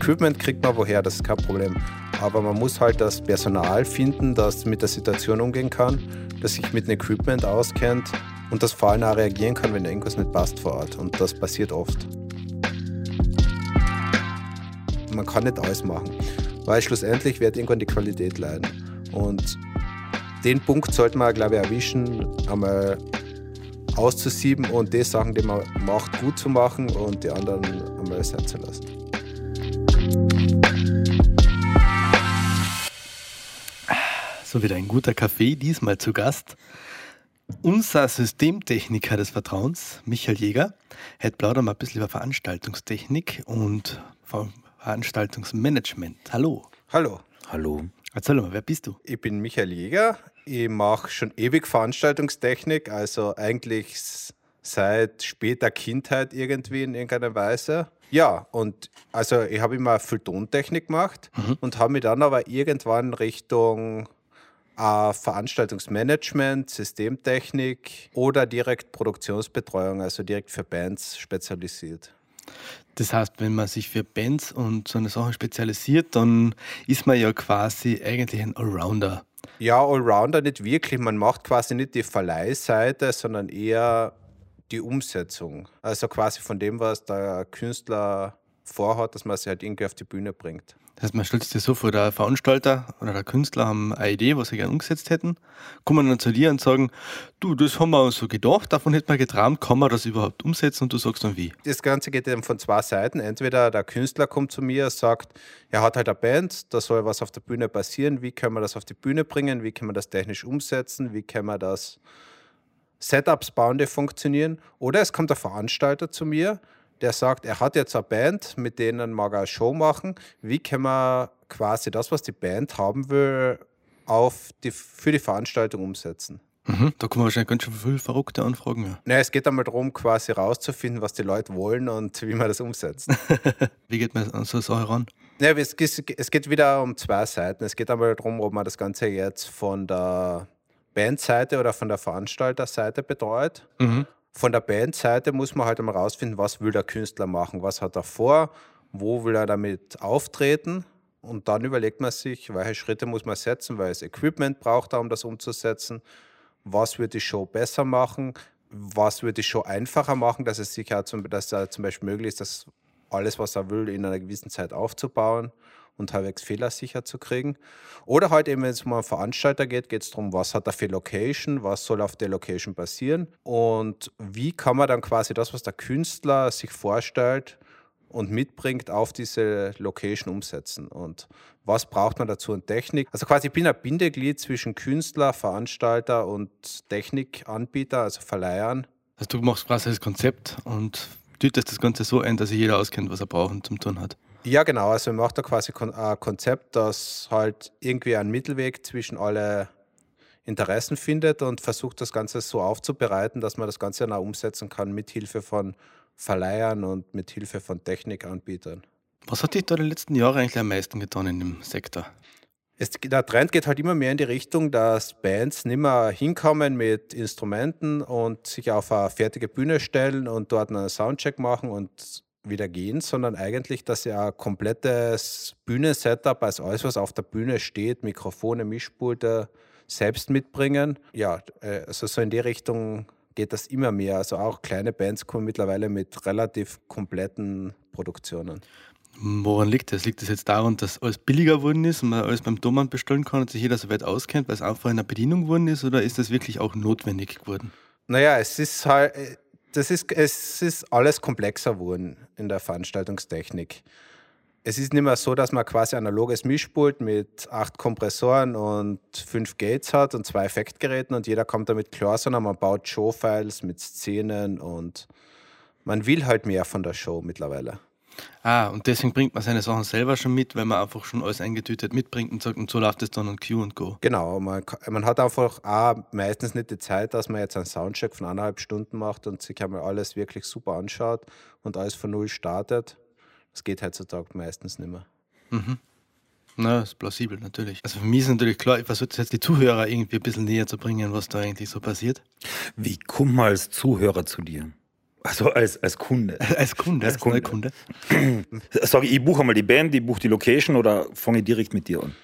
Equipment kriegt man woher, das ist kein Problem. Aber man muss halt das Personal finden, das mit der Situation umgehen kann, das sich mit dem Equipment auskennt und das vor allem auch reagieren kann, wenn irgendwas nicht passt vor Ort. Und das passiert oft. Man kann nicht alles machen, weil schlussendlich wird irgendwann die Qualität leiden. Und den Punkt sollte man, glaube ich, erwischen, einmal auszusieben und die Sachen, die man macht, gut zu machen und die anderen einmal sein zu lassen. So wieder ein guter Kaffee, diesmal zu Gast. Unser Systemtechniker des Vertrauens, Michael Jäger, hat plaudern mal ein bisschen über Veranstaltungstechnik und Veranstaltungsmanagement. Hallo. Hallo. Hallo. Erzähl mal, wer bist du? Ich bin Michael Jäger. Ich mache schon ewig Veranstaltungstechnik, also eigentlich seit später Kindheit irgendwie in irgendeiner Weise. Ja, und also ich habe immer viel Tontechnik gemacht mhm. und habe mich dann aber irgendwann Richtung äh, Veranstaltungsmanagement, Systemtechnik oder direkt Produktionsbetreuung, also direkt für Bands spezialisiert. Das heißt, wenn man sich für Bands und so eine Sache spezialisiert, dann ist man ja quasi eigentlich ein Allrounder. Ja, Allrounder nicht wirklich. Man macht quasi nicht die Verleihseite, sondern eher die Umsetzung. Also quasi von dem, was der Künstler vorhat, dass man sie halt irgendwie auf die Bühne bringt. Das heißt, man stellt sich das so vor, der Veranstalter oder der Künstler haben eine Idee, was sie gerne umgesetzt hätten, kommen dann zu dir und sagen, du, das haben wir uns so gedacht, davon hätten wir geträumt, kann man das überhaupt umsetzen und du sagst dann wie? Das Ganze geht eben von zwei Seiten. Entweder der Künstler kommt zu mir, sagt, er hat halt eine Band, da soll was auf der Bühne passieren, wie können wir das auf die Bühne bringen, wie können wir das technisch umsetzen, wie können wir das Setups bauen, die funktionieren. Oder es kommt der Veranstalter zu mir, der sagt, er hat jetzt eine Band, mit denen mag er eine Show machen. Wie kann man quasi das, was die Band haben will, auf die, für die Veranstaltung umsetzen? Mhm, da kommen wahrscheinlich ganz schön viele verrückte Anfragen. Ja. Naja, es geht einmal darum, quasi rauszufinden, was die Leute wollen und wie man das umsetzt. wie geht man an so eine Sache ran? Naja, es, es geht wieder um zwei Seiten. Es geht einmal darum, ob man das Ganze jetzt von der Bandseite oder von der Veranstalterseite betreut. Mhm. Von der Bandseite muss man halt einmal rausfinden, was will der Künstler machen, was hat er vor, wo will er damit auftreten. Und dann überlegt man sich, welche Schritte muss man setzen, welches Equipment braucht er, um das umzusetzen, was wird die Show besser machen, was wird die Show einfacher machen, dass es sich zum, dass er zum Beispiel möglich ist, dass alles, was er will, in einer gewissen Zeit aufzubauen und halbwegs fehlersicher zu kriegen. Oder halt eben, wenn es um einen Veranstalter geht, geht es darum, was hat er für Location, was soll auf der Location passieren und wie kann man dann quasi das, was der Künstler sich vorstellt und mitbringt, auf diese Location umsetzen. Und was braucht man dazu an Technik? Also quasi, ich bin ein Bindeglied zwischen Künstler, Veranstalter und Technikanbieter, also Verleihern. Also du machst quasi das Konzept und tütest das Ganze so ein, dass sich jeder auskennt, was er braucht und zum tun hat. Ja, genau. Also man macht da quasi ein Konzept, das halt irgendwie einen Mittelweg zwischen alle Interessen findet und versucht das Ganze so aufzubereiten, dass man das Ganze dann auch umsetzen kann mit Hilfe von Verleihern und mit Hilfe von Technikanbietern. Was hat dich da die letzten Jahre eigentlich am meisten getan in dem Sektor? Es, der Trend geht halt immer mehr in die Richtung, dass Bands nicht mehr hinkommen mit Instrumenten und sich auf eine fertige Bühne stellen und dort einen Soundcheck machen und wieder gehen, sondern eigentlich, dass sie ein komplettes Bühnensetup, also alles, was auf der Bühne steht, Mikrofone, Mischpulte, selbst mitbringen. Ja, äh, also so in die Richtung geht das immer mehr. Also auch kleine Bands kommen mittlerweile mit relativ kompletten Produktionen. Woran liegt das? Liegt das jetzt daran, dass alles billiger geworden ist und man alles beim Thomann bestellen kann und sich jeder so weit auskennt, weil es einfach in der Bedienung geworden ist, oder ist das wirklich auch notwendig geworden? Naja, es ist halt, äh, das ist, es ist alles komplexer geworden in der Veranstaltungstechnik. Es ist nicht mehr so, dass man quasi analoges Mischpult mit acht Kompressoren und fünf Gates hat und zwei Effektgeräten und jeder kommt damit klar, sondern man baut Show-Files mit Szenen und man will halt mehr von der Show mittlerweile. Ah, und deswegen bringt man seine Sachen selber schon mit, weil man einfach schon alles eingetütet mitbringt und sagt, und so läuft es dann und Q und Go. Genau, man, man hat einfach auch meistens nicht die Zeit, dass man jetzt einen Soundcheck von eineinhalb Stunden macht und sich einmal alles wirklich super anschaut und alles von null startet. Das geht heutzutage meistens nicht mehr. Mhm. Na, ist plausibel, natürlich. Also für mich ist natürlich klar, ich versuche jetzt die Zuhörer irgendwie ein bisschen näher zu bringen, was da eigentlich so passiert. Wie kommt man als Zuhörer zu dir? Also als, als Kunde. Als Kunde, als, als Kunde. Kunde. Sag ich, ich buche einmal die Band, ich buche die Location oder fange ich direkt mit dir an?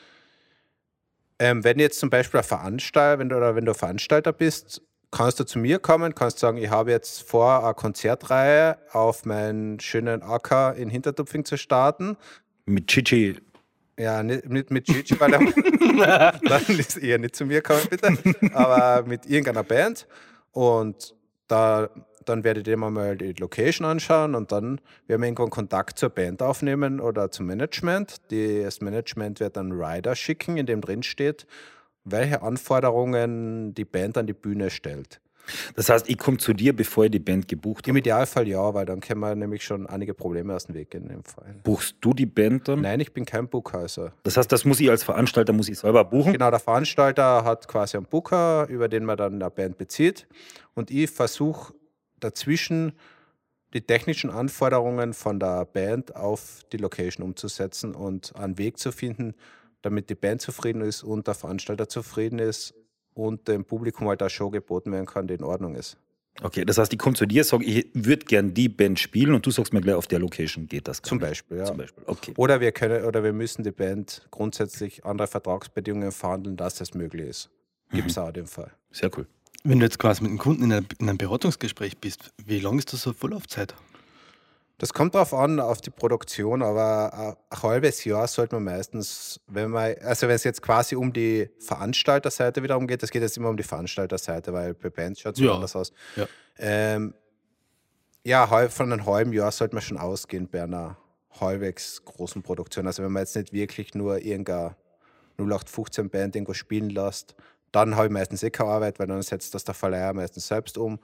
Ähm, wenn jetzt zum Beispiel ein Veranstalter, wenn du, oder wenn du Veranstalter bist, kannst du zu mir kommen, kannst sagen, ich habe jetzt vor, eine Konzertreihe auf meinen schönen Acker in Hintertupfing zu starten. Mit Chichi. Ja, nicht, mit Chichi, weil dann, dann ist eher nicht zu mir kommen, bitte. Aber mit irgendeiner Band. Und da dann werdet ihr mal die Location anschauen und dann werden wir irgendwann Kontakt zur Band aufnehmen oder zum Management. das Management wird dann Rider schicken, in dem drin steht, welche Anforderungen die Band an die Bühne stellt. Das heißt, ich komme zu dir, bevor ich die Band gebucht habe? Im Idealfall ja, weil dann können wir nämlich schon einige Probleme aus dem Weg gehen. Im Fall. Buchst du die Band dann? Nein, ich bin kein. Also. Das heißt, das muss ich als Veranstalter muss ich selber buchen? Genau, der Veranstalter hat quasi einen Booker, über den man dann eine Band bezieht. Und ich versuche dazwischen die technischen Anforderungen von der Band auf die Location umzusetzen und einen Weg zu finden, damit die Band zufrieden ist und der Veranstalter zufrieden ist und dem Publikum halt eine Show geboten werden kann, die in Ordnung ist. Okay, das heißt, ich komme zu dir, sage, ich würde gern die Band spielen und du sagst mir gleich, auf der Location geht das. Zum Beispiel, ja. Zum Beispiel, okay. Oder wir können, oder wir müssen die Band grundsätzlich andere Vertragsbedingungen verhandeln, dass das möglich ist. Gibt es mhm. auch den Fall. Sehr cool. Wenn du jetzt quasi mit einem Kunden in, einer, in einem Beratungsgespräch bist, wie lange ist das so Vorlaufzeit? Das kommt darauf an, auf die Produktion, aber ein halbes Jahr sollte man meistens, wenn man, also wenn es jetzt quasi um die Veranstalterseite wiederum geht, das geht jetzt immer um die Veranstalterseite, weil bei Bands schaut es ja. anders aus. Ja, ähm, ja von einem halben Jahr sollte man schon ausgehen bei einer halbwegs großen Produktion. Also wenn man jetzt nicht wirklich nur irgendeine 0815 Band irgendwo spielen lässt, dann habe ich meistens eh keine Arbeit, weil dann setzt das der Verleiher meistens selbst um.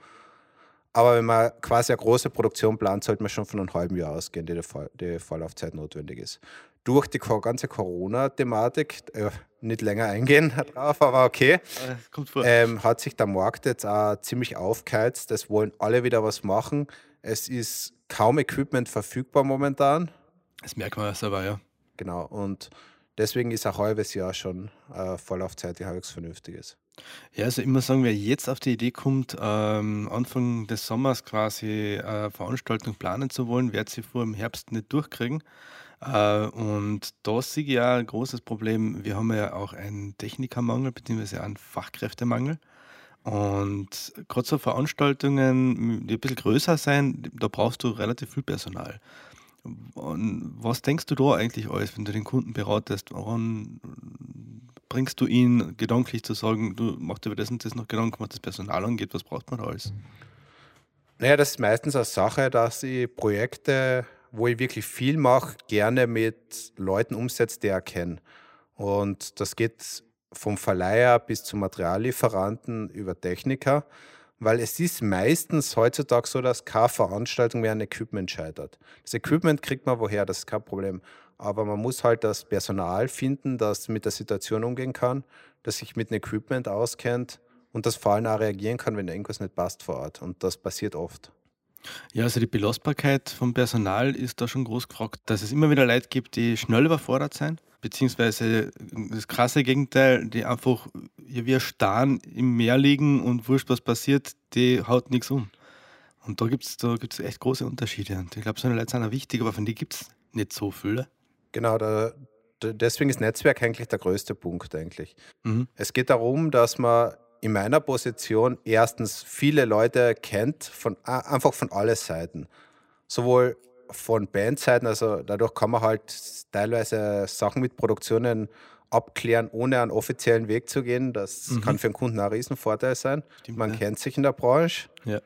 Aber wenn man quasi eine große Produktion plant, sollte man schon von einem halben Jahr ausgehen, die die Vorlaufzeit notwendig ist. Durch die ganze Corona-Thematik, äh, nicht länger eingehen darauf, aber okay, ähm, hat sich der Markt jetzt auch ziemlich aufgeheizt. Es wollen alle wieder was machen. Es ist kaum Equipment verfügbar momentan. Das merkt man erst aber, ja. Genau. Und Deswegen ist ein halbes Jahr schon äh, Vorlaufzeit, die halbwegs vernünftig ist. Ja, also immer sagen, wer jetzt auf die Idee kommt, ähm, Anfang des Sommers quasi äh, Veranstaltung planen zu wollen, wird sie vor dem Herbst nicht durchkriegen. Äh, und da sehe ich ja ein großes Problem. Wir haben ja auch einen Technikermangel bzw. einen Fachkräftemangel. Und gerade so Veranstaltungen, die ein bisschen größer sein, da brauchst du relativ viel Personal. Und was denkst du da eigentlich alles, wenn du den Kunden beratest? Woran bringst du ihn gedanklich zu sagen, du machst über das und das noch Gedanken, was das Personal angeht, was braucht man da alles? Naja, das ist meistens eine Sache, dass ich Projekte, wo ich wirklich viel mache, gerne mit Leuten umsetze, die ich kenne. Und das geht vom Verleiher bis zum Materiallieferanten über Techniker weil es ist meistens heutzutage so, dass keine Veranstaltung mehr an Equipment scheitert. Das Equipment kriegt man woher, das ist kein Problem. Aber man muss halt das Personal finden, das mit der Situation umgehen kann, das sich mit dem Equipment auskennt und das vor allem auch reagieren kann, wenn irgendwas nicht passt vor Ort. Und das passiert oft. Ja, also die Belastbarkeit vom Personal ist da schon groß gefragt, dass es immer wieder Leute gibt, die schnell überfordert sind beziehungsweise das krasse Gegenteil, die einfach ja, wie starren im Meer liegen und wurscht, was passiert, die haut nichts um. Und da gibt es da gibt's echt große Unterschiede. Und ich glaube, so eine Leute sind auch wichtig, aber von denen gibt es nicht so viele. Genau, da, deswegen ist Netzwerk eigentlich der größte Punkt eigentlich. Mhm. Es geht darum, dass man in meiner Position erstens viele Leute kennt, von, einfach von allen Seiten. Sowohl von Bandseiten, also dadurch kann man halt teilweise Sachen mit Produktionen abklären, ohne einen offiziellen Weg zu gehen. Das mhm. kann für den Kunden ein Riesenvorteil sein. Stimmt, man ja. kennt sich in der Branche. Ja.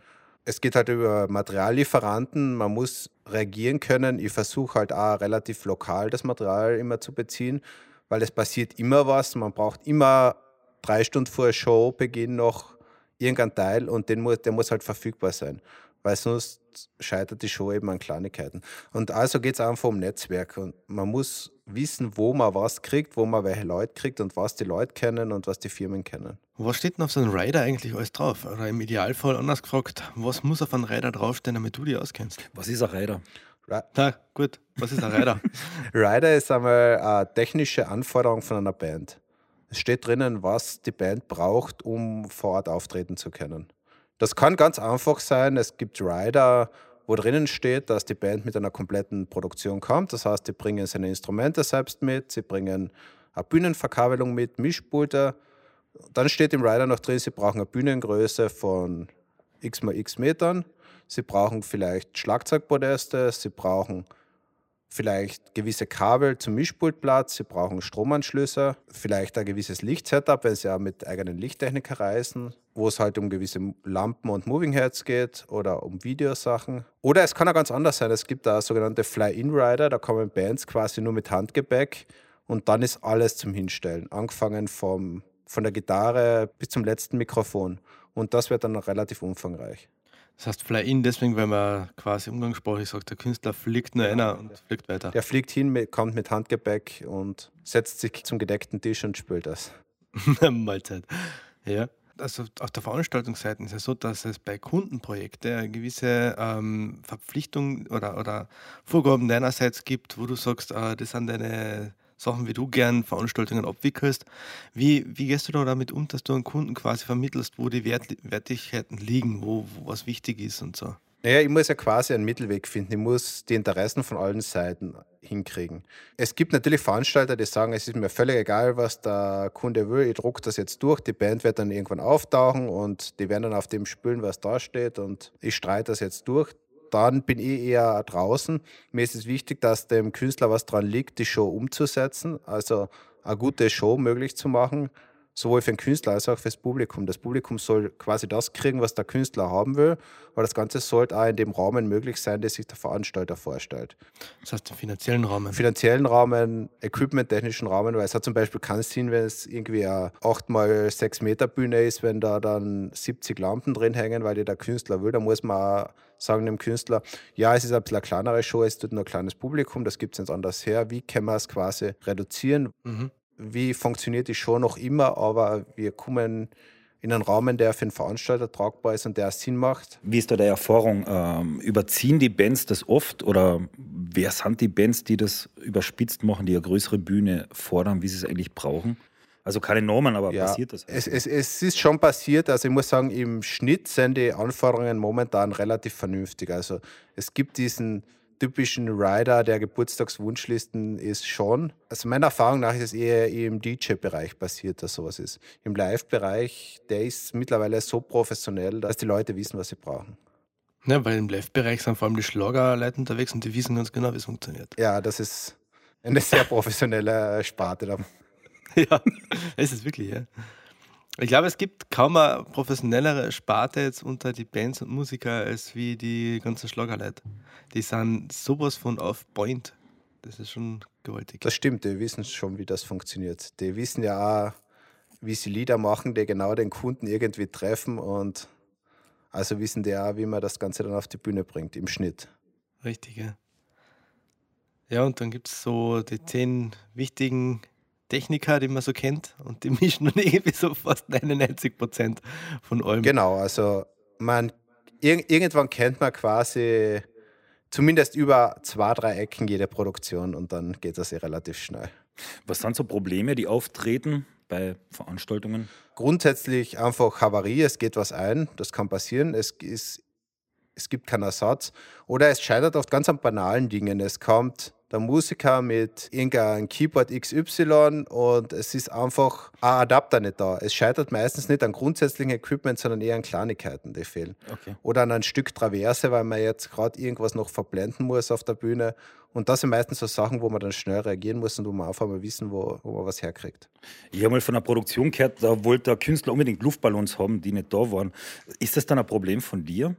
Es geht halt über Materiallieferanten. Man muss reagieren können. Ich versuche halt auch relativ lokal das Material immer zu beziehen, weil es passiert immer was. Man braucht immer drei Stunden vor Showbeginn noch irgendein Teil und den muss, der muss halt verfügbar sein weil sonst scheitert die Show eben an Kleinigkeiten. Und also geht es einfach um Netzwerk und man muss wissen, wo man was kriegt, wo man welche Leute kriegt und was die Leute kennen und was die Firmen kennen. Was steht denn auf so einem Rider eigentlich alles drauf? Oder im Idealfall anders gefragt, was muss auf einem Rider draufstehen, damit du dich auskennst? Was ist ein Rider? Na gut, was ist ein Rider? Rider ist einmal eine technische Anforderung von einer Band. Es steht drinnen, was die Band braucht, um vor Ort auftreten zu können. Das kann ganz einfach sein. Es gibt Rider, wo drinnen steht, dass die Band mit einer kompletten Produktion kommt. Das heißt, die bringen seine Instrumente selbst mit, sie bringen eine Bühnenverkabelung mit, Mischpulte. Dann steht im Rider noch drin, sie brauchen eine Bühnengröße von x mal x Metern. Sie brauchen vielleicht Schlagzeugpodeste, sie brauchen vielleicht gewisse Kabel zum Mischpultplatz, sie brauchen Stromanschlüsse, vielleicht ein gewisses Lichtsetup, wenn sie auch mit eigenen Lichttechniker reisen, wo es halt um gewisse Lampen und Moving Heads geht oder um Videosachen. Oder es kann auch ganz anders sein. Es gibt da sogenannte Fly-In-Rider, da kommen Bands quasi nur mit Handgepäck und dann ist alles zum Hinstellen, angefangen vom, von der Gitarre bis zum letzten Mikrofon. Und das wird dann noch relativ umfangreich. Das heißt Fly-In deswegen, weil man quasi umgangssprachlich sagt, der Künstler fliegt nur einer und fliegt weiter. Der fliegt hin, kommt mit Handgepäck und setzt sich zum gedeckten Tisch und spielt das. Mahlzeit. Ja. Also auf der Veranstaltungsseite ist es so, dass es bei Kundenprojekten eine gewisse ähm, Verpflichtung oder, oder Vorgaben deinerseits gibt, wo du sagst, äh, das sind deine Sachen, wie du gern Veranstaltungen abwickelst. Wie, wie gehst du da damit um, dass du einen Kunden quasi vermittelst, wo die Wert, Wertigkeiten liegen, wo, wo was wichtig ist und so? Naja, ich muss ja quasi einen Mittelweg finden. Ich muss die Interessen von allen Seiten hinkriegen. Es gibt natürlich Veranstalter, die sagen, es ist mir völlig egal, was der Kunde will. Ich drucke das jetzt durch. Die Band wird dann irgendwann auftauchen und die werden dann auf dem spülen, was da steht. Und ich streite das jetzt durch dann bin ich eher draußen. Mir ist es wichtig, dass dem Künstler was dran liegt, die Show umzusetzen, also eine gute Show möglich zu machen, sowohl für den Künstler als auch für das Publikum. Das Publikum soll quasi das kriegen, was der Künstler haben will, aber das Ganze sollte auch in dem Rahmen möglich sein, den sich der Veranstalter vorstellt. Das heißt, im finanziellen Rahmen? Finanziellen Rahmen, equipmenttechnischen Rahmen, weil es hat zum Beispiel keinen Sinn, wenn es irgendwie eine 8x6 Meter Bühne ist, wenn da dann 70 Lampen drin hängen, weil die der Künstler will, da muss man auch sagen dem Künstler, ja, es ist ein bisschen eine kleinere Show, es tut nur ein kleines Publikum, das gibt es jetzt anders her. Wie können wir es quasi reduzieren? Mhm wie funktioniert die Show noch immer, aber wir kommen in einen Rahmen, der für den Veranstalter tragbar ist und der Sinn macht. Wie ist da deine Erfahrung? Ähm, überziehen die Bands das oft oder wer sind die Bands, die das überspitzt machen, die eine größere Bühne fordern, wie sie es eigentlich brauchen? Also keine Normen, aber ja, passiert das? Es, es, es ist schon passiert. Also ich muss sagen, im Schnitt sind die Anforderungen momentan relativ vernünftig. Also es gibt diesen typischen Rider der Geburtstagswunschlisten ist schon. Also meiner Erfahrung nach ist es eher im DJ-Bereich passiert, dass sowas ist. Im Live-Bereich, der ist mittlerweile so professionell, dass die Leute wissen, was sie brauchen. Ja, weil im Live-Bereich sind vor allem die Schlagerleute unterwegs und die wissen ganz genau, wie es funktioniert. Ja, das ist eine sehr professionelle Sparte. Ja, ist es wirklich, ja. Ich glaube, es gibt kaum eine professionellere Sparte jetzt unter die Bands und Musiker als wie die ganzen Schlagerleute. Die sind sowas von auf Point. Das ist schon gewaltig. Das stimmt, die wissen schon, wie das funktioniert. Die wissen ja auch, wie sie Lieder machen, die genau den Kunden irgendwie treffen und also wissen die auch, wie man das Ganze dann auf die Bühne bringt, im Schnitt. Richtig, ja. Ja, und dann gibt es so die zehn wichtigen Techniker, die man so kennt, und die mischen dann irgendwie so fast 99 Prozent von allem. Genau, also man ir irgendwann kennt man quasi zumindest über zwei, drei Ecken jede Produktion und dann geht das ja relativ schnell. Was sind so Probleme, die auftreten bei Veranstaltungen? Grundsätzlich einfach Havarie, es geht was ein, das kann passieren. Es, ist, es gibt keinen Ersatz. Oder es scheitert oft ganz an banalen Dingen. Es kommt der Musiker mit irgendeinem Keyboard XY und es ist einfach ein Adapter nicht da. Es scheitert meistens nicht an grundsätzlichen Equipment, sondern eher an Kleinigkeiten, die fehlen. Okay. Oder an ein Stück Traverse, weil man jetzt gerade irgendwas noch verblenden muss auf der Bühne. Und das sind meistens so Sachen, wo man dann schnell reagieren muss und wo man einfach mal wissen, wo, wo man was herkriegt. Ich habe mal von einer Produktion gehört, da wollte der Künstler unbedingt Luftballons haben, die nicht da waren. Ist das dann ein Problem von dir?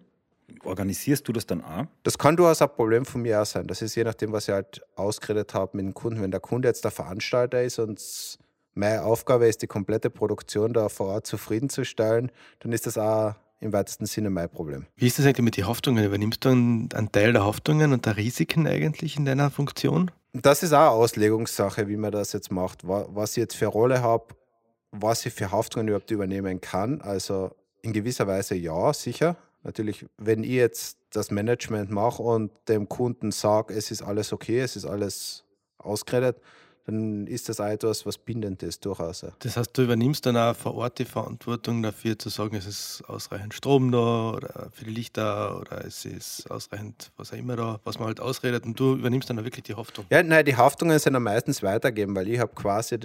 Organisierst du das dann auch? Das kann durchaus ein Problem von mir auch sein. Das ist je nachdem, was ich halt ausgeredet habe mit dem Kunden. Wenn der Kunde jetzt der Veranstalter ist und meine Aufgabe ist, die komplette Produktion da vor Ort zufriedenzustellen, dann ist das auch im weitesten Sinne mein Problem. Wie ist das eigentlich mit den Haftungen? Übernimmst du einen, einen Teil der Haftungen und der Risiken eigentlich in deiner Funktion? Das ist auch eine Auslegungssache, wie man das jetzt macht. Was ich jetzt für eine Rolle habe, was ich für Haftungen überhaupt übernehmen kann. Also in gewisser Weise ja, sicher. Natürlich, wenn ich jetzt das Management mache und dem Kunden sage, es ist alles okay, es ist alles ausgeredet, dann ist das auch etwas, was bindend ist, durchaus. Das heißt, du übernimmst dann auch vor Ort die Verantwortung dafür zu sagen, es ist ausreichend Strom da oder für die Lichter oder es ist ausreichend, was auch immer da, was man halt ausredet und du übernimmst dann auch wirklich die Haftung. Ja, nein, die Haftungen sind dann meistens weitergeben, weil ich habe quasi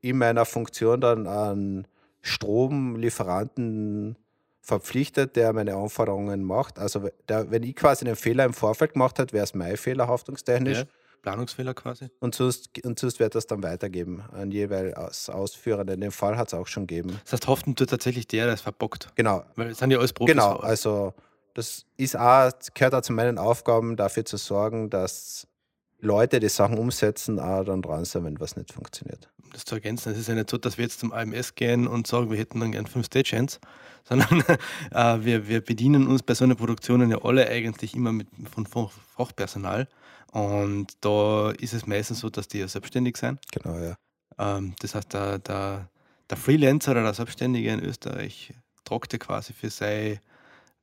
in meiner Funktion dann einen Stromlieferanten verpflichtet, der meine Anforderungen macht. Also der, wenn ich quasi einen Fehler im Vorfeld gemacht habe, wäre es mein Fehler haftungstechnisch. Ja. Planungsfehler quasi. Und sonst, und sonst wird das dann weitergeben an jeweils Ausführenden. Den Fall hat es auch schon gegeben. Das heißt, haften tut tatsächlich der, der es verbockt. Genau. Weil es sind ja alles Profis. Genau, also das ist auch, gehört auch zu meinen Aufgaben, dafür zu sorgen, dass Leute die Sachen umsetzen, auch dann dran sind, wenn was nicht funktioniert. Das zu ergänzen, es ist ja nicht so, dass wir jetzt zum AMS gehen und sagen, wir hätten dann gern fünf Stagehands, sondern äh, wir, wir bedienen uns bei so einer Produktion ja alle eigentlich immer mit, von Fachpersonal. Und da ist es meistens so, dass die ja selbstständig sind. Genau, ja. Ähm, das heißt, der, der, der, Freelancer oder der Selbstständige in Österreich tragte quasi für seine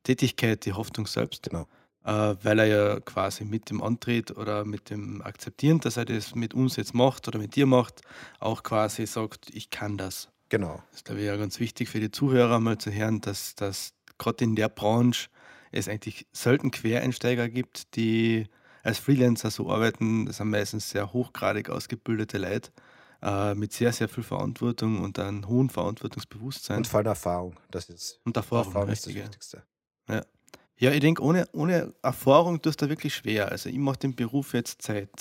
Tätigkeit die Hoffnung selbst. Genau. Äh, weil er ja quasi mit dem Antritt oder mit dem Akzeptieren, dass er das mit uns jetzt macht oder mit dir macht, auch quasi sagt, ich kann das. Genau. Das ist, glaube ich, ja ganz wichtig für die Zuhörer mal zu hören, dass, dass gerade in der Branche es eigentlich selten Quereinsteiger gibt, die als Freelancer so arbeiten, das sind meistens sehr hochgradig ausgebildete Leute äh, mit sehr, sehr viel Verantwortung und einem hohen Verantwortungsbewusstsein. Und vor allem Erfahrung, das ist, und Erfahrung, Erfahrung ist das Wichtigste. Ja. Ja, ich denke, ohne, ohne Erfahrung tust du wirklich schwer. Also ich mache den Beruf jetzt seit,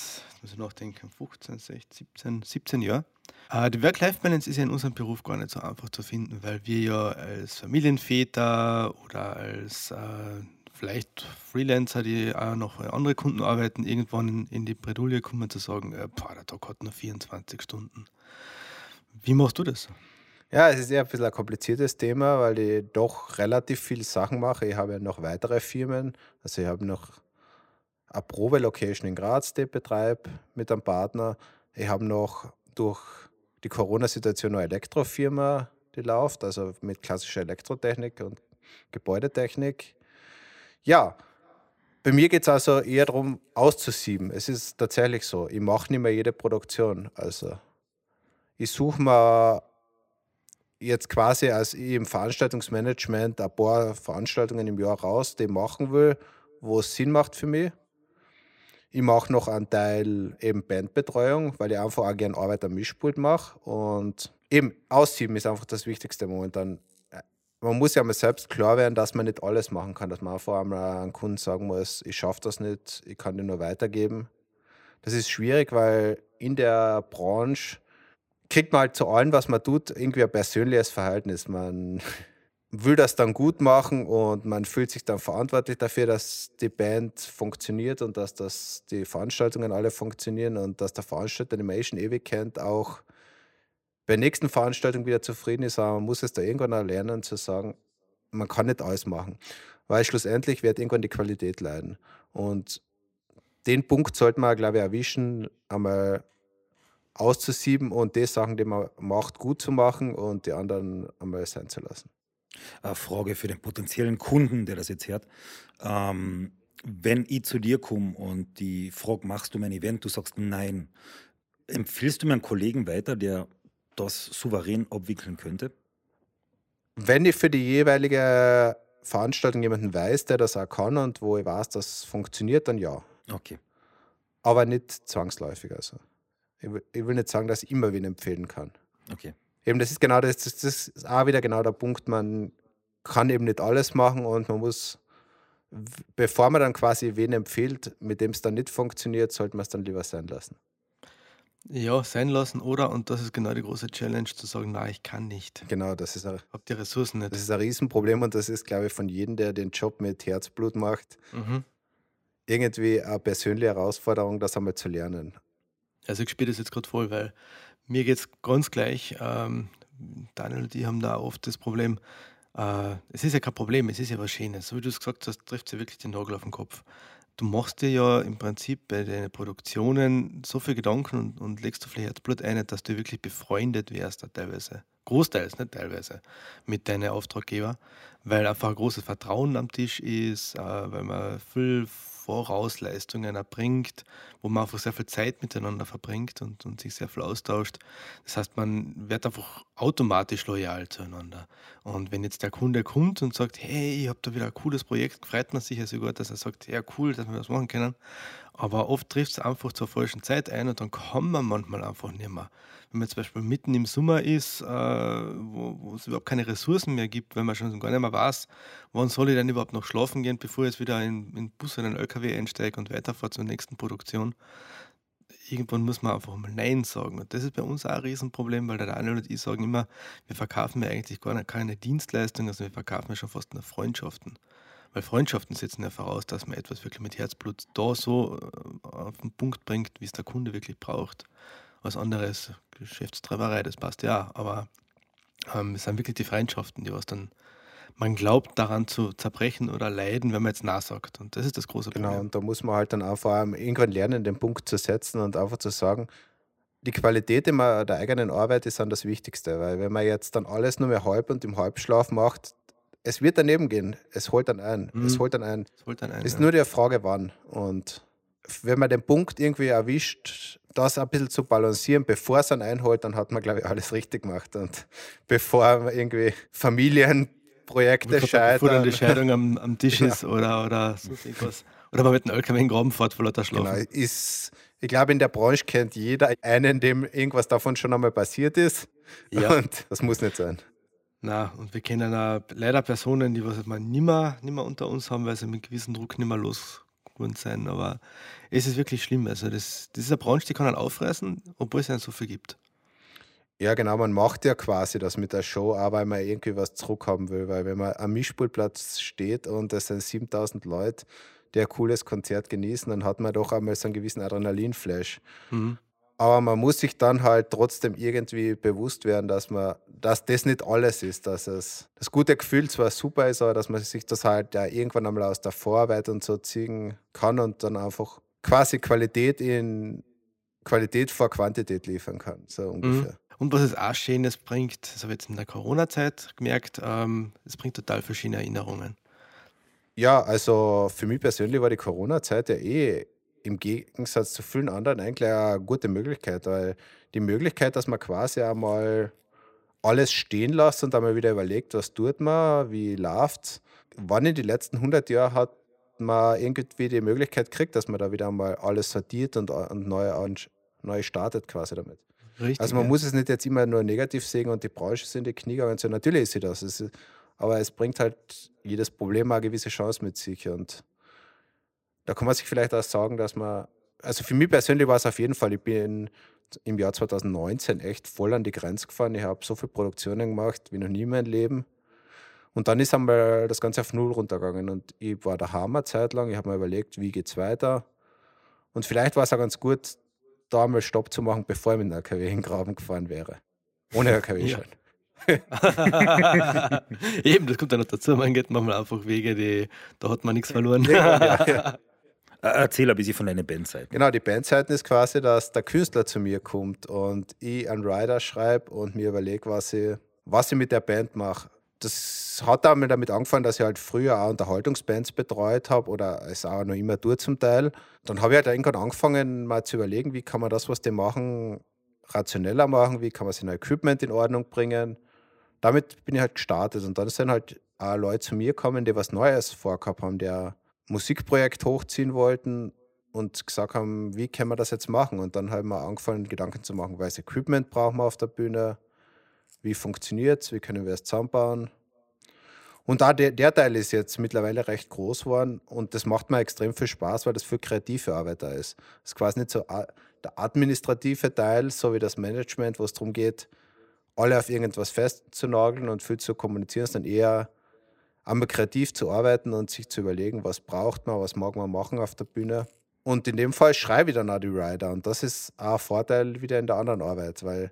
muss ich nachdenken, 15, 16, 17, 17 Jahren. Äh, die Work-Life-Balance ist ja in unserem Beruf gar nicht so einfach zu finden, weil wir ja als Familienväter oder als äh, vielleicht Freelancer, die auch noch für andere Kunden arbeiten, irgendwann in die Bredouille kommen zu sagen, äh, boah, der Tag hat nur 24 Stunden. Wie machst du das? Ja, es ist ja ein bisschen ein kompliziertes Thema, weil ich doch relativ viele Sachen mache. Ich habe ja noch weitere Firmen. Also ich habe noch eine Probe-Location in Graz, die ich betreibe mit einem Partner. Ich habe noch durch die Corona-Situation eine Elektrofirma, die läuft, also mit klassischer Elektrotechnik und Gebäudetechnik. Ja, bei mir geht es also eher darum, auszusieben. Es ist tatsächlich so, ich mache nicht mehr jede Produktion. Also ich suche mir jetzt quasi als im Veranstaltungsmanagement ein paar Veranstaltungen im Jahr raus, die machen will, wo es Sinn macht für mich. Ich mache noch einen Teil eben Bandbetreuung, weil ich einfach auch gerne Arbeit am Mischpult mache. Und eben aussieben ist einfach das Wichtigste momentan man muss ja mal selbst klar werden, dass man nicht alles machen kann, dass man vor allem einem Kunden sagen muss, ich schaffe das nicht, ich kann dir nur weitergeben. Das ist schwierig, weil in der Branche kriegt man halt zu allem, was man tut, irgendwie ein persönliches Verhältnis. Man will das dann gut machen und man fühlt sich dann verantwortlich dafür, dass die Band funktioniert und dass das, die Veranstaltungen alle funktionieren und dass der Veranstalter, den man eh schon ewig kennt, auch bei der nächsten Veranstaltung wieder zufrieden ist, aber man muss es da irgendwann auch lernen zu sagen, man kann nicht alles machen, weil schlussendlich wird irgendwann die Qualität leiden. Und den Punkt sollte man, glaube ich, erwischen, einmal auszusieben und die Sachen, die man macht, gut zu machen und die anderen einmal sein zu lassen. Eine Frage für den potenziellen Kunden, der das jetzt hört. Ähm, wenn ich zu dir komme und die frage, machst du mein Event, du sagst nein, empfiehlst du mir einen Kollegen weiter, der das souverän abwickeln könnte? Wenn ich für die jeweilige Veranstaltung jemanden weiß, der das auch kann und wo ich weiß, dass es funktioniert, dann ja. Okay. Aber nicht zwangsläufig. Also. Ich will, ich will nicht sagen, dass ich immer wen empfehlen kann. Okay. Eben, das ist genau das, das ist auch wieder genau der Punkt, man kann eben nicht alles machen und man muss, bevor man dann quasi wen empfiehlt, mit dem es dann nicht funktioniert, sollte man es dann lieber sein lassen. Ja, sein lassen oder, und das ist genau die große Challenge, zu sagen, nein, ich kann nicht. Genau, das ist ein, Hab die Ressourcen nicht. das ist ein Riesenproblem und das ist, glaube ich, von jedem, der den Job mit Herzblut macht, Mhm. irgendwie eine persönliche Herausforderung, das einmal zu lernen. Also ich spiele das jetzt gerade voll, weil mir geht es ganz gleich. Ähm, Daniel und ich haben da oft das Problem, äh, es ist ja kein Problem, es ist ja was Schönes. So wie du es gesagt hast, trifft sie wirklich den Nagel auf den Kopf du machst dir ja im Prinzip bei deinen Produktionen so viel Gedanken und, und legst so viel Herzblut ein, dass du wirklich befreundet wärst, teilweise. Großteils, nicht teilweise, mit deinen Auftraggeber, weil einfach ein großes Vertrauen am Tisch ist, äh, weil man viel Vorausleistungen erbringt, wo man einfach sehr viel Zeit miteinander verbringt und, und sich sehr viel austauscht. Das heißt, man wird einfach automatisch loyal zueinander. Und wenn jetzt der Kunde kommt und sagt, hey, ich habe da wieder ein cooles Projekt, freut man sich ja sogar, dass er sagt, ja cool, dass wir das machen können. Aber oft trifft es einfach zur falschen Zeit ein und dann kann man manchmal einfach nicht mehr. Wenn man zum Beispiel mitten im Sommer ist, äh, wo, wo es überhaupt keine Ressourcen mehr gibt, wenn man schon gar nicht mehr weiß, wann soll ich denn überhaupt noch schlafen gehen, bevor ich jetzt wieder in, den Bus oder in den LKW einsteige und weiterfahre zur nächsten Produktion. Irgendwann muss man einfach mal Nein sagen. Und das ist bei uns auch ein Riesenproblem, weil der Daniel und ich sagen immer, wir verkaufen ja eigentlich gar keine Dienstleistung, also wir verkaufen ja schon fast nur Freundschaften. Weil Freundschaften setzen ja voraus, dass man etwas wirklich mit Herzblut da so äh, auf den Punkt bringt, wie es der Kunde wirklich braucht. Was anderes, Geschäftstreiberei, das passt ja, aber ähm, es sind wirklich die Freundschaften, die was dann man glaubt daran zu zerbrechen oder leiden, wenn man jetzt nachsagt. Und das ist das große genau, Problem. Genau, und da muss man halt dann einfach irgendwann lernen, den Punkt zu setzen und einfach zu sagen, die Qualität der eigenen Arbeit ist dann das Wichtigste, weil wenn man jetzt dann alles nur mehr halb und im Halbschlaf macht, es wird daneben gehen. Es holt dann ein. Mhm. Es holt dann ein. Es holt dann ein. Ist ja. nur die Frage, wann. Und wenn man den Punkt irgendwie erwischt, das ein bisschen zu balancieren, bevor es dann einholt, dann hat man, glaube ich, alles richtig gemacht. Und bevor irgendwie Familienprojekte scheitern. Bevor dann die Scheidung am, am Tisch ist ja. oder, oder so irgendwas. Oder man mit einem LKW in Graben fährt vor lauter Schlafen. Genau, ist, ich glaube, in der Branche kennt jeder einen, dem irgendwas davon schon einmal passiert ist. Ja. Und das muss nicht sein. Na, und wir kennen auch leider Personen, die was halt mal nimmer, nimmer unter uns haben, weil sie mit gewissem Druck nimmer losgeworden sind. Aber es ist wirklich schlimm. Also das, das ist eine Branche, die kann einen aufreißen, obwohl es ja so viel gibt. Ja, genau, man macht ja quasi das mit der Show, auch weil man irgendwie was zurückhaben will, weil wenn man am Mischpultplatz steht und es sind 7000 Leute, die ein cooles Konzert genießen, dann hat man doch einmal so einen gewissen Adrenalinflash. Mhm. Aber man muss sich dann halt trotzdem irgendwie bewusst werden, dass man, dass das nicht alles ist, dass es das gute Gefühl zwar super ist, aber dass man sich das halt ja irgendwann einmal aus der Vorarbeit und so ziehen kann und dann einfach quasi Qualität in Qualität vor Quantität liefern kann, so mhm. ungefähr. Und was es auch Schönes bringt, das habe ich jetzt in der Corona-Zeit gemerkt, ähm, es bringt total verschiedene Erinnerungen. Ja, also für mich persönlich war die Corona-Zeit ja eh im Gegensatz zu vielen anderen eigentlich eine gute Möglichkeit, weil die Möglichkeit, dass man quasi einmal alles stehen lässt und einmal wieder überlegt, was tut man, wie läuft Wann in den letzten 100 Jahren hat man irgendwie die Möglichkeit gekriegt, dass man da wieder einmal alles sortiert und, und neu, neu startet quasi damit. Richtig, also man ja. muss es nicht jetzt immer nur negativ sehen und die Branche sind die Knie gegangen. So, natürlich ist sie das. Ist, aber es bringt halt jedes Problem eine gewisse Chance mit sich. Und da kann man sich vielleicht auch sagen, dass man, also für mich persönlich war es auf jeden Fall, ich bin im Jahr 2019 echt voll an die Grenze gefahren. Ich habe so viele Produktionen gemacht wie noch nie in meinem Leben. Und dann ist einmal das Ganze auf Null runtergegangen und ich war daheim eine Zeit lang. Ich habe mir überlegt, wie geht es weiter. Und vielleicht war es auch ganz gut, da einmal Stopp zu machen, bevor ich mit einem LKW in den Graben gefahren wäre. Ohne LKW-Schein. Eben, das kommt ja noch dazu. Man geht manchmal einfach Wege, die, da hat man nichts verloren. ja, ja. Äh, erzähl ein bisschen von deinen Bandseiten. Genau, die Bandseiten ist quasi, dass der Künstler zu mir kommt und ich einen Rider schreibe und mir überlege, was ich, was ich mit der Band mache. Das hat damit damit angefangen, dass ich halt früher auch Unterhaltungsbands betreut habe oder es auch noch immer tue zum Teil. Dann habe ich halt irgendwann angefangen, mal zu überlegen, wie kann man das, was die machen, rationeller machen, wie kann man sein Equipment in Ordnung bringen. Damit bin ich halt gestartet und dann sind halt auch Leute zu mir gekommen, die was Neues vorgehabt haben, der Musikprojekt hochziehen wollten und gesagt haben, wie können wir das jetzt machen? Und dann haben wir angefangen, Gedanken zu machen, welches Equipment brauchen wir auf der Bühne, wie funktioniert es, wie können wir es zusammenbauen. Und da der, der, Teil ist jetzt mittlerweile recht groß geworden und das macht mir extrem viel Spaß, weil das für kreative Arbeit da ist. Es ist quasi nicht so der administrative Teil, so wie das Management, wo es darum geht, alle auf irgendwas festzunageln und viel zu kommunizieren, sondern eher einmal kreativ zu arbeiten und sich zu überlegen, was braucht man, was mag man machen auf der Bühne. Und in dem Fall schreibe ich dann auch die Rider. Und das ist auch ein Vorteil wieder in der anderen Arbeit, weil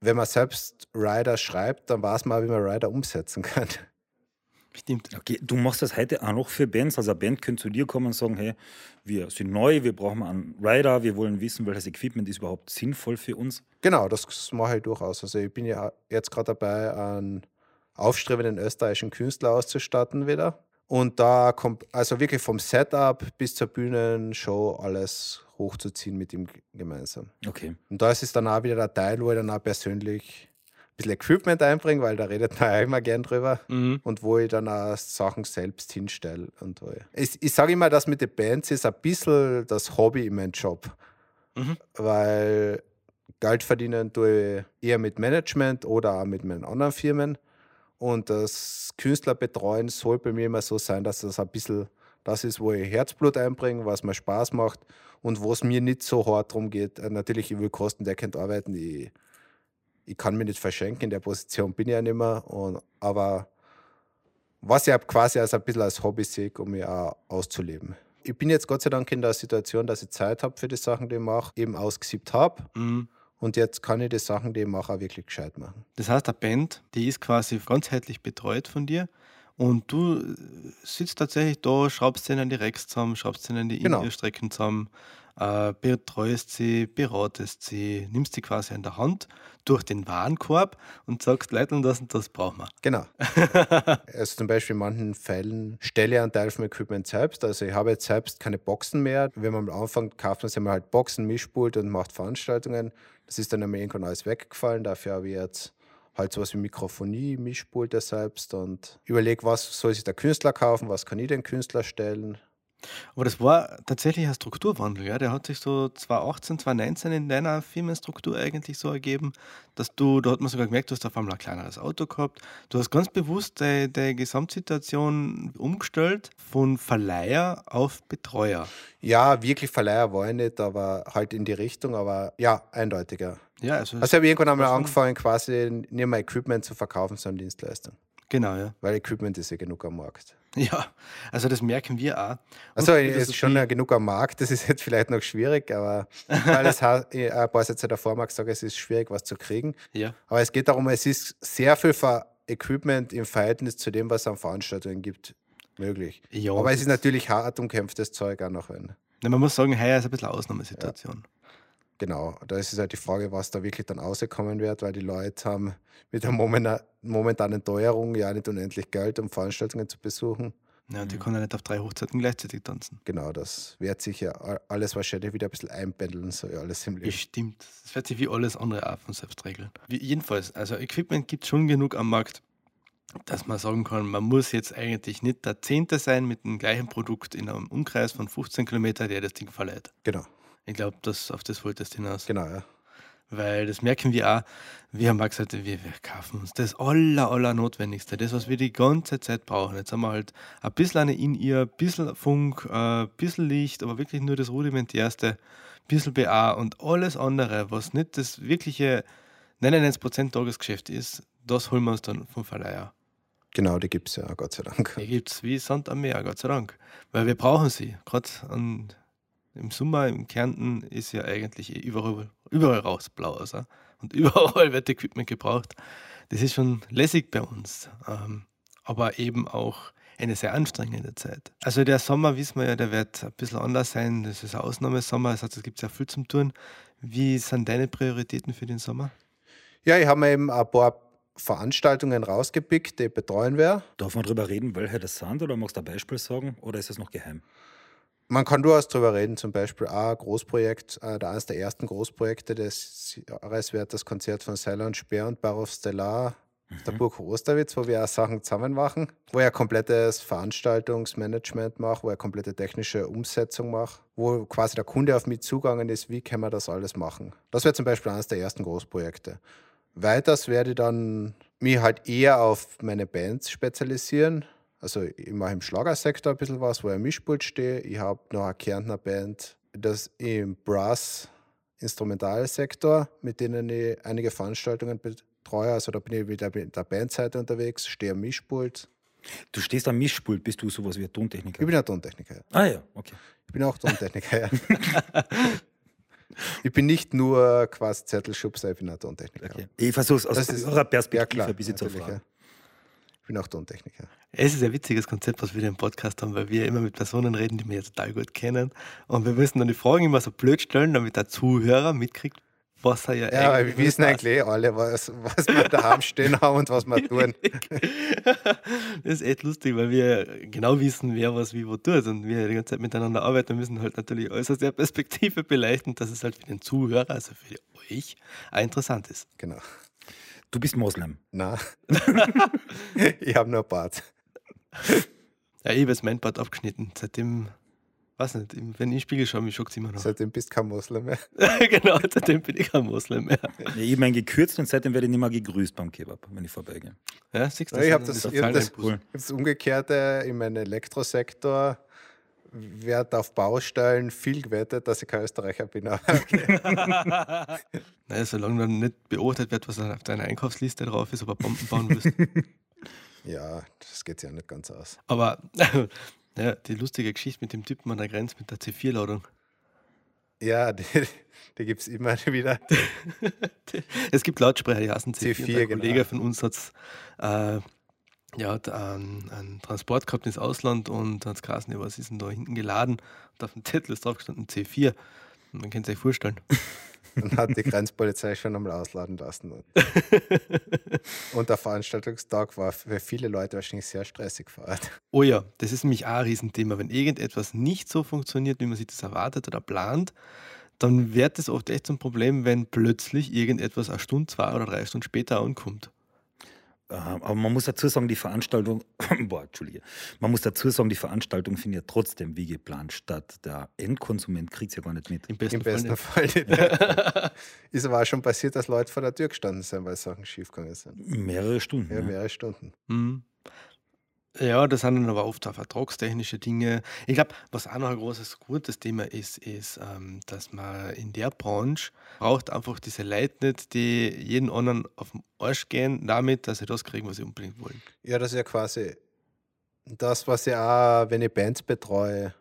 wenn man selbst Rider schreibt, dann weiß man wie man Rider umsetzen kann. Stimmt. Okay, du machst das heute auch noch für Bands. Also eine Band könnte zu dir kommen und sagen, hey, wir sind neu, wir brauchen einen Rider, wir wollen wissen, welches Equipment ist überhaupt sinnvoll für uns. Genau, das mache ich durchaus. Also ich bin ja jetzt gerade dabei, einen aufstrebenden österreichischen Künstler auszustatten wieder. Und da kommt also wirklich vom Setup bis zur Bühnenshow alles hochzuziehen mit ihm gemeinsam. Okay. Und da ist es dann auch wieder der Teil, wo ich dann auch persönlich ein bisschen Equipment einbringe, weil da redet man ja immer gern drüber. Mhm. Und wo ich dann auch Sachen selbst hinstelle. Und ich, ich sage immer, dass mit den Bands ist ein bisschen das Hobby in meinem Job. Mhm. Weil Geld verdienen tue ich eher mit Management oder auch mit meinen anderen Firmen. Und das Künstlerbetreuen soll bei mir immer so sein, dass das ein bisschen das ist, wo ich Herzblut einbringe, was mir Spaß macht und wo es mir nicht so hart darum geht. Äh, natürlich, ich will kostendeckend arbeiten. Ich, ich kann mich nicht verschenken, in der Position bin ich ja nicht mehr. Und, aber was ich quasi als ein bisschen als Hobby sehe, um mich auch auszuleben. Ich bin jetzt Gott sei Dank in der Situation, dass ich Zeit habe für die Sachen, die ich mache, eben ausgesiebt habe. Mhm. Und jetzt kann ich die Sachen, die ich mache, auch wirklich gescheit machen. Das heißt, eine Band, die ist quasi ganzheitlich betreut von dir. Und du sitzt tatsächlich da, schraubst sie in die Rex zusammen, schraubst in die genau. In-Ear-Strecken zusammen, äh, betreust sie, beratest sie, nimmst sie quasi in der Hand durch den Warenkorb und sagst, Leute, das und das brauchen wir. Genau. also zum Beispiel in manchen Fällen stelle ich einen Teil vom Equipment selbst. Also ich habe jetzt selbst keine Boxen mehr. Wenn man am Anfang kauft man sich mal halt Boxen, Mischpult und macht Veranstaltungen. Das ist dann irgendwann alles weggefallen. Dafür habe ich jetzt halt sowas wie Mikrofonie, Mischpulte selbst und überlege, was soll sich der Künstler kaufen, was kann ich den Künstler stellen. Aber das war tatsächlich ein Strukturwandel, ja. Der hat sich so 2018, 2019 in deiner Firmenstruktur eigentlich so ergeben, dass du, da hat man sogar gemerkt, du hast auf einmal ein kleineres Auto gehabt. Du hast ganz bewusst deine Gesamtsituation umgestellt von Verleiher auf Betreuer. Ja, wirklich Verleiher war ich nicht, aber halt in die Richtung, aber ja, eindeutiger. Ja, also, also habe ich irgendwann einmal angefangen, quasi nicht mehr Equipment zu verkaufen, sondern Dienstleistung. Genau, ja. Weil Equipment ist ja genug am Markt. Ja, also das merken wir auch. Also es ist schon genug am Markt, das ist jetzt vielleicht noch schwierig, aber weil es ein paar Sätze davor mag sagen, es ist schwierig, was zu kriegen. Ja. Aber es geht darum, es ist sehr viel Equipment im Verhältnis zu dem, was es an Veranstaltungen gibt, möglich. Ja, aber es ist natürlich hart umkämpftes Zeug auch noch. Ein. man muss sagen, heuer ist ein bisschen eine Ausnahmesituation. Ja. Genau, da ist es halt die Frage, was da wirklich dann rauskommen wird, weil die Leute haben mit der momentanen Teuerung ja nicht unendlich Geld, um Veranstaltungen zu besuchen. Ja, und die können ja nicht auf drei Hochzeiten gleichzeitig tanzen. Genau, das wird sich ja alles wahrscheinlich wieder ein bisschen einpendeln, so ja alles im Leben. Bestimmt. Das wird sich wie alles andere auch von selbst regeln. Wie, jedenfalls, also Equipment gibt es schon genug am Markt, dass man sagen kann, man muss jetzt eigentlich nicht der Zehnte sein mit dem gleichen Produkt in einem Umkreis von 15 Kilometern, der das Ding verleiht. Genau. Ich glaube, auf das wolltest du hinaus. Genau, ja. Weil das merken wir auch. Wir haben auch gesagt, wir, wir kaufen uns das aller, aller Notwendigste, das, was wir die ganze Zeit brauchen. Jetzt haben wir halt ein bisschen eine in ihr, ein bisschen Funk, ein bisschen Licht, aber wirklich nur das rudimentärste, ein bisschen BA und alles andere, was nicht das wirkliche 99% Tagesgeschäft ist, das holen wir uns dann vom Verleiher. Genau, die gibt es ja, Gott sei Dank. Die gibt es wie Sand am Meer, Gott sei Dank. Weil wir brauchen sie. Gerade an im Sommer im Kärnten ist ja eigentlich eh überall, überall raus blau aus. Und überall wird Equipment gebraucht. Das ist schon lässig bei uns. Ähm, aber eben auch eine sehr anstrengende Zeit. Also der Sommer, wissen wir ja, der wird ein bisschen anders sein. Das ist ein Ausnahmesommer, das heißt, es gibt sehr viel zum Tun. Wie sind deine Prioritäten für den Sommer? Ja, ich habe mir eben ein paar Veranstaltungen rausgepickt, die betreuen wir. Darf man darüber reden, welche das sind oder magst du ein Beispiel sagen oder ist das noch geheim? Man kann durchaus darüber reden, zum Beispiel ein Großprojekt, äh, eines der ersten Großprojekte des Jahres wird das Konzert von Seiler Speer und Barov Stellar mhm. der Burg Osterwitz, wo wir auch Sachen zusammen machen, wo er komplettes Veranstaltungsmanagement macht, wo er komplette technische Umsetzung macht, wo quasi der Kunde auf mich zugangen ist, wie kann man das alles machen. Das wäre zum Beispiel eines der ersten Großprojekte. Weiters werde ich dann mich halt eher auf meine Bands spezialisieren also ich mache im Schlagersektor ein bisschen was, wo ich im Mischpult stehe. Ich habe noch eine Kärntner Band, das im Brass-Instrumentalsektor, mit denen ich einige Veranstaltungen betreue. Also da bin ich wieder mit der Bandseite unterwegs, stehe am Mischpult. Du stehst am Mischpult, bist du sowas wie ein Tontechniker? Ich bin ein Tontechniker. Ah ja, okay. Ich bin auch Tontechniker, ja. Ich bin nicht nur quasi Zettelschubser, ich bin ein Tontechniker. Okay. Ich versuche es aus eurer Perspektive ja, ein bisschen zu fragen. Ja bin auch Tontechniker. Es ist ein witziges Konzept, was wir im Podcast haben, weil wir immer mit Personen reden, die wir total gut kennen. Und wir müssen dann die Fragen immer so blöd stellen, damit der Zuhörer mitkriegt, was er ja Ja, wir wissen eigentlich eh alle, was, was wir daheim stehen haben und was wir tun. das ist echt lustig, weil wir genau wissen, wer was wie wo tut und wir die ganze Zeit miteinander arbeiten, müssen halt natürlich alles aus der Perspektive beleuchten, dass es halt für den Zuhörer, also für euch, auch interessant ist. Genau. Du bist Moslem. Nein. ich habe nur Bart. Ja, ich habe jetzt mein Bart abgeschnitten. Seitdem weiß nicht, wenn ich in den Spiegel schaue, mich schockt es immer noch. Seitdem bist du kein Moslem mehr. genau, seitdem bin ich kein Moslem mehr. Ja, ich mein gekürzt und seitdem werde ich nicht mehr gegrüßt beim Kebab, wenn ich vorbeigehe. Ja, siehst du, das ich habe das, ich hab das, cool. das Umgekehrte in meinem Elektrosektor wird auf Baustellen viel gewettet, dass ich kein Österreicher bin. Naja, solange dann nicht beobachtet wird, was auf deiner Einkaufsliste drauf ist, ob er Bomben bauen willst. ja, das geht ja nicht ganz aus. Aber Ja, die lustige Geschichte mit dem Typen an der Grenze mit der C4-Ladung. Ja, die, die gibt es immer wieder. es gibt Lautsprecher, die heißen C4. C4 der genau. Kollege von uns hat äh, ja, hat einen, einen, Transport gehabt ins Ausland und hat gesagt, was ist denn da hinten geladen? Und auf dem Zettel ist drauf gestanden C4. Und man kann sich vorstellen. und hat die Grenzpolizei schon einmal ausladen lassen. und der Veranstaltungstag war für viele Leute wahrscheinlich sehr stressig gefeiert. Oh ja, das ist nämlich auch ein Riesenthema. Wenn irgendetwas nicht so funktioniert, wie man sich das erwartet oder plant, dann wird es oft echt zum Problem, wenn plötzlich irgendetwas eine Stunde, zwei oder drei Stunden später ankommt. Aber man muss dazu sagen, die Veranstaltung, boah, Entschuldige, man muss dazu sagen, die Veranstaltung findet ja trotzdem wie geplant statt. Der Endkonsument kriegt es ja gar nicht mit. Im besten, Im besten Fall, nicht. Ist aber auch schon passiert, dass Leute vor der Tür gestanden sind, weil Sachen schiefgegangen sind. Mehrere Stunden. Ja, mehrere Stunden. Mhm. Ja, das sind dann aber oft auch vertragstechnische Dinge. Ich glaube, was auch noch ein großes, gutes Thema ist, ist, ähm, dass man in der Branche braucht einfach diese Leute nicht, die jeden anderen auf den Arsch gehen, damit, dass sie das kriegen, was sie unbedingt wollen. Ja, das ist ja quasi das, was ich auch, wenn ich Bands betreue,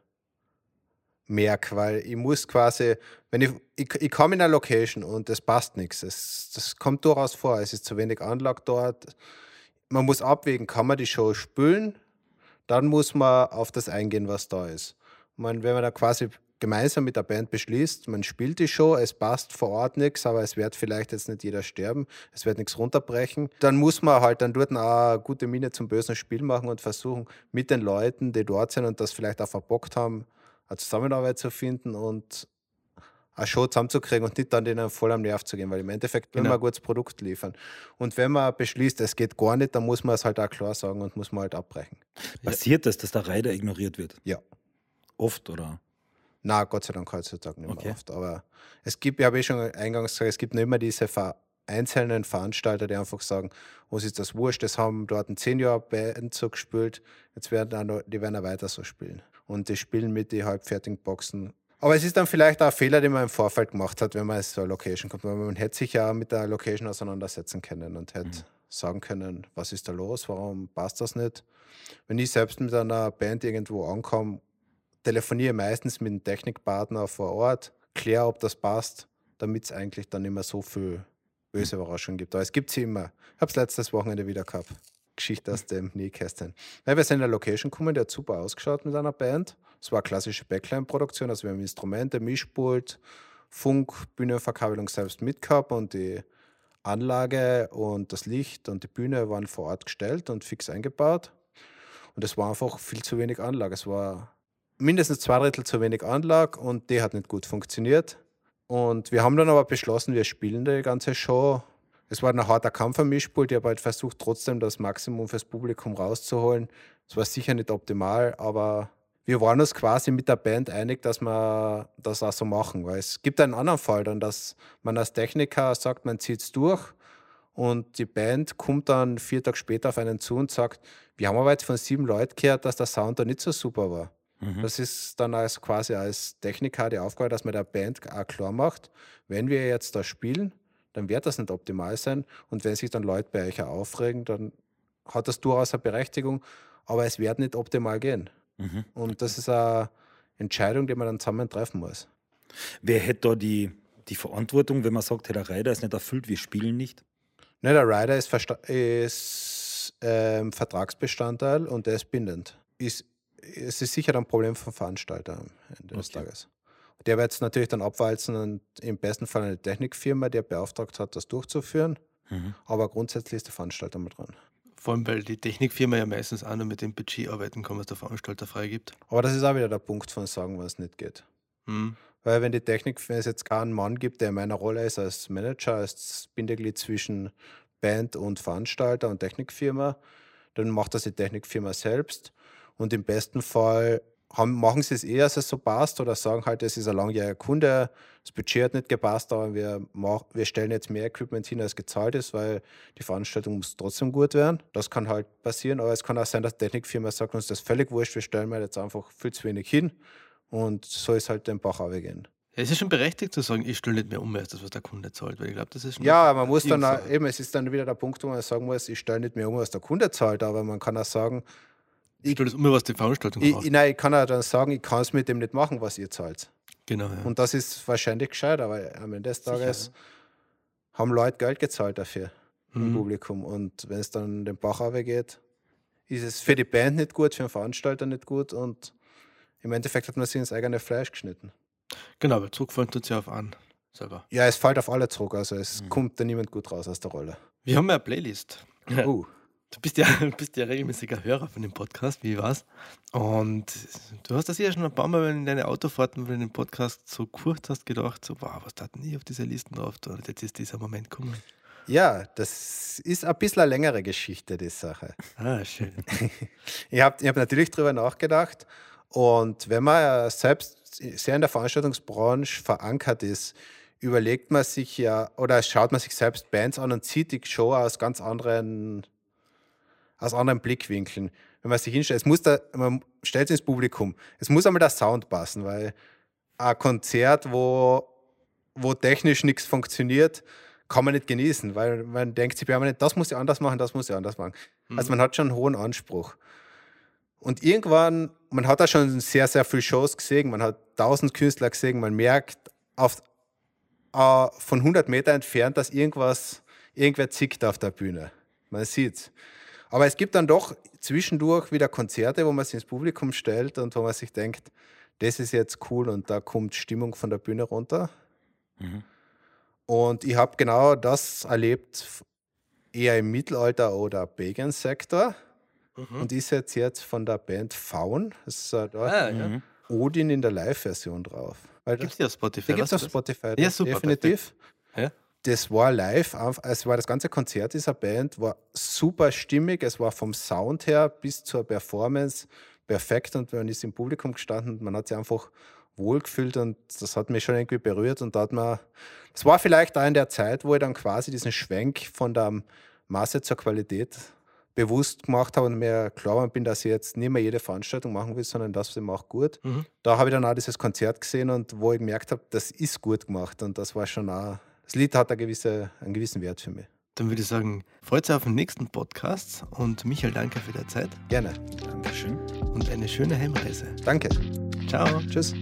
merke, weil ich muss quasi, wenn ich, ich, ich komme in eine Location und es passt nichts, das kommt durchaus vor, es ist zu wenig Anlag dort, man muss abwägen, kann man die Show spülen, dann muss man auf das eingehen, was da ist. Man, wenn man da quasi gemeinsam mit der Band beschließt, man spielt die Show, es passt vor Ort nichts, aber es wird vielleicht jetzt nicht jeder sterben, es wird nichts runterbrechen, dann muss man halt dann dort auch eine gute Miene zum bösen Spiel machen und versuchen, mit den Leuten, die dort sind und das vielleicht auch verbockt haben, eine Zusammenarbeit zu finden und eine Show zusammenzukriegen und nicht dann denen voll am Nerv zu gehen, weil im Endeffekt will genau. man ein gutes Produkt liefern. Und wenn man beschließt, es geht gar nicht, dann muss man es halt auch klar sagen und muss man halt abbrechen. Passiert das, dass der Reiter ignoriert wird? Ja. Oft, oder? Na, Gott sei Dank heutzutage nicht mehr okay. oft. Aber es gibt, ich habe eh schon eingangs gesagt, es gibt nicht mehr diese einzelnen Veranstalter, die einfach sagen, was ist das wurscht, das haben dort ein 10 Jahre Band so gespielt, jetzt werden auch, die werden auch weiter so spielen. Und die spielen mit den halbfertigen Boxen aber es ist dann vielleicht auch ein Fehler, den man im Vorfeld gemacht hat, wenn man so eine Location kommt. Weil man hätte sich ja mit der Location auseinandersetzen können und hätte mhm. sagen können, was ist da los, warum passt das nicht. Wenn ich selbst mit einer Band irgendwo ankomme, telefoniere meistens mit einem Technikpartner vor Ort, kläre, ob das passt, damit es eigentlich dann immer so viel böse mhm. Überraschungen gibt. Aber es gibt sie immer. Ich habe es letztes Wochenende wieder gehabt. Geschichte aus dem Nähkästchen. Weil wir sind in eine Location gekommen, die hat super ausgeschaut mit einer Band. Es war klassische Backline-Produktion, also wir haben Instrumente, Mischpult, Funk, Bühnenverkabelung selbst mitgehabt und die Anlage und das Licht und die Bühne waren vor Ort gestellt und fix eingebaut. Und es war einfach viel zu wenig Anlage. Es war mindestens zwei Drittel zu wenig Anlage und die hat nicht gut funktioniert. Und wir haben dann aber beschlossen, wir spielen die ganze Show. Es war ein harter Kampf am Mischpult. Ich habe halt versucht, trotzdem das Maximum fürs Publikum rauszuholen. Es war sicher nicht optimal, aber wir waren uns quasi mit der Band einig, dass wir das auch so machen. Weil es gibt einen anderen Fall, dann, dass man als Techniker sagt, man zieht es durch und die Band kommt dann vier Tage später auf einen zu und sagt, wir haben aber jetzt von sieben Leuten gehört, dass der Sound da nicht so super war. Mhm. Das ist dann als quasi als Techniker die Aufgabe, dass man der Band auch klar macht, wenn wir jetzt da spielen, dann wird das nicht optimal sein. Und wenn sich dann Leute bei euch aufregen, dann hat das durchaus eine Berechtigung, aber es wird nicht optimal gehen. Mhm. Und das ist eine Entscheidung, die man dann zusammen treffen muss. Wer hätte da die, die Verantwortung, wenn man sagt, hey, der Rider ist nicht erfüllt, wir spielen nicht? Nein, der Rider ist, ist ähm, Vertragsbestandteil und der ist bindend. Ist, es ist sicher ein Problem vom Veranstalter am Ende des okay. Tages. Der wird es natürlich dann abwalzen und im besten Fall eine Technikfirma, die beauftragt hat, das durchzuführen. Mhm. Aber grundsätzlich ist der Veranstalter mit dran. Vor allem, weil die Technikfirma ja meistens auch nur mit dem Budget arbeiten kann, was der Veranstalter freigibt. Aber das ist auch wieder der Punkt von sagen, was nicht geht. Mhm. Weil wenn die Technik, wenn es jetzt keinen Mann gibt, der in meiner Rolle ist als Manager, als Bindeglied zwischen Band und Veranstalter und Technikfirma, dann macht das die Technikfirma selbst. Und im besten Fall haben, machen sie es eher, dass es so passt oder sagen halt, es ist ein langjähriger Kunde, das Budget hat nicht gepasst, aber wir, mach, wir stellen jetzt mehr Equipment hin, als gezahlt ist, weil die Veranstaltung muss trotzdem gut werden. Das kann halt passieren, aber es kann auch sein, dass die Technikfirma sagt, uns das völlig wurscht, wir stellen mal jetzt einfach viel zu wenig hin und so ist halt den Bach. Ja, es ist schon berechtigt zu sagen, ich stelle nicht mehr um, als das, was der Kunde zahlt, weil ich glaube, das ist Ja, man muss dann auch, eben, es ist dann wieder der Punkt, wo man sagen muss, ich stelle nicht mehr um, was der Kunde zahlt, aber man kann auch sagen, ich stelle das um, was die Veranstaltung ich, ich, Nein, ich kann auch dann sagen, ich kann es mit dem nicht machen, was ihr zahlt. Genau. Ja. Und das ist wahrscheinlich gescheiter, weil am Ende des Tages Sicher, ja. haben Leute Geld gezahlt dafür mhm. im Publikum. Und wenn es dann den Bach geht, ist es für die Band nicht gut, für den Veranstalter nicht gut und im Endeffekt hat man sich ins eigene Fleisch geschnitten. Genau, aber zurückfallen tut es ja auf an selber. Ja, es fällt auf alle zurück, also es mhm. kommt da niemand gut raus aus der Rolle. Wir haben ja eine Playlist. Uh. Du bist ja, bist ja regelmäßiger Hörer von dem Podcast, wie war's? Und du hast das ja schon ein paar Mal in deine Autofahrten, wenn du den Podcast so kurz hast, gedacht, so, wow, was tat nie auf dieser Liste drauf? Und jetzt ist dieser Moment gekommen. Ja, das ist ein bisschen eine längere Geschichte, die Sache. Ah, schön. ich habe ich hab natürlich darüber nachgedacht und wenn man selbst sehr in der Veranstaltungsbranche verankert ist, überlegt man sich ja oder schaut man sich selbst Bands an und sieht die Show aus ganz anderen, aus anderen Blickwinkeln. Wenn man sich hinstellt, es muss da, man stellt es ins Publikum, es muss einmal der Sound passen, weil ein Konzert, wo, wo technisch nichts funktioniert, kann man nicht genießen, weil man denkt sich permanent, das muss ich anders machen, das muss ich anders machen. Also mhm. Also man hat schon einen hohen Anspruch. Und irgendwann, man hat da schon sehr, sehr viele Shows gesehen, man hat tausend Künstler gesehen, man merkt auf, äh, von 100 Meter entfernt, dass irgendwas, irgendwer zickt auf der Bühne. Man sieht's. Aber es gibt dann doch zwischendurch wieder Konzerte, wo man sich ins Publikum stellt und wo man sich denkt, das ist jetzt cool und da kommt Stimmung von der Bühne runter. Mhm. Und ich habe genau das erlebt, eher im Mittelalter oder Pagan-Sektor. Mhm. Und ist jetzt jetzt von der Band Faun. Das ist äh, ah, ja. Mhm. Odin in der Live-Version drauf. Gibt es auf Spotify? Gibt es auf Spotify. Ja, super. Definitiv. Ja? Das war live, es war das ganze Konzert dieser Band, war super stimmig. Es war vom Sound her bis zur Performance perfekt und man ist im Publikum gestanden und man hat sich einfach wohlgefühlt und das hat mich schon irgendwie berührt und da hat man, das war vielleicht auch in der Zeit, wo ich dann quasi diesen Schwenk von der Masse zur Qualität bewusst gemacht habe und mir klar bin, dass ich jetzt nicht mehr jede Veranstaltung machen will, sondern das, was ich mache, gut. Mhm. Da habe ich dann auch dieses Konzert gesehen und wo ich gemerkt habe, das ist gut gemacht und das war schon auch, das Lied hat eine gewisse, einen gewissen Wert für mich. Dann würde ich sagen, freut euch auf den nächsten Podcast und Michael, danke für die Zeit. Gerne. Dankeschön. Und eine schöne Heimreise. Danke. Ciao. Tschüss.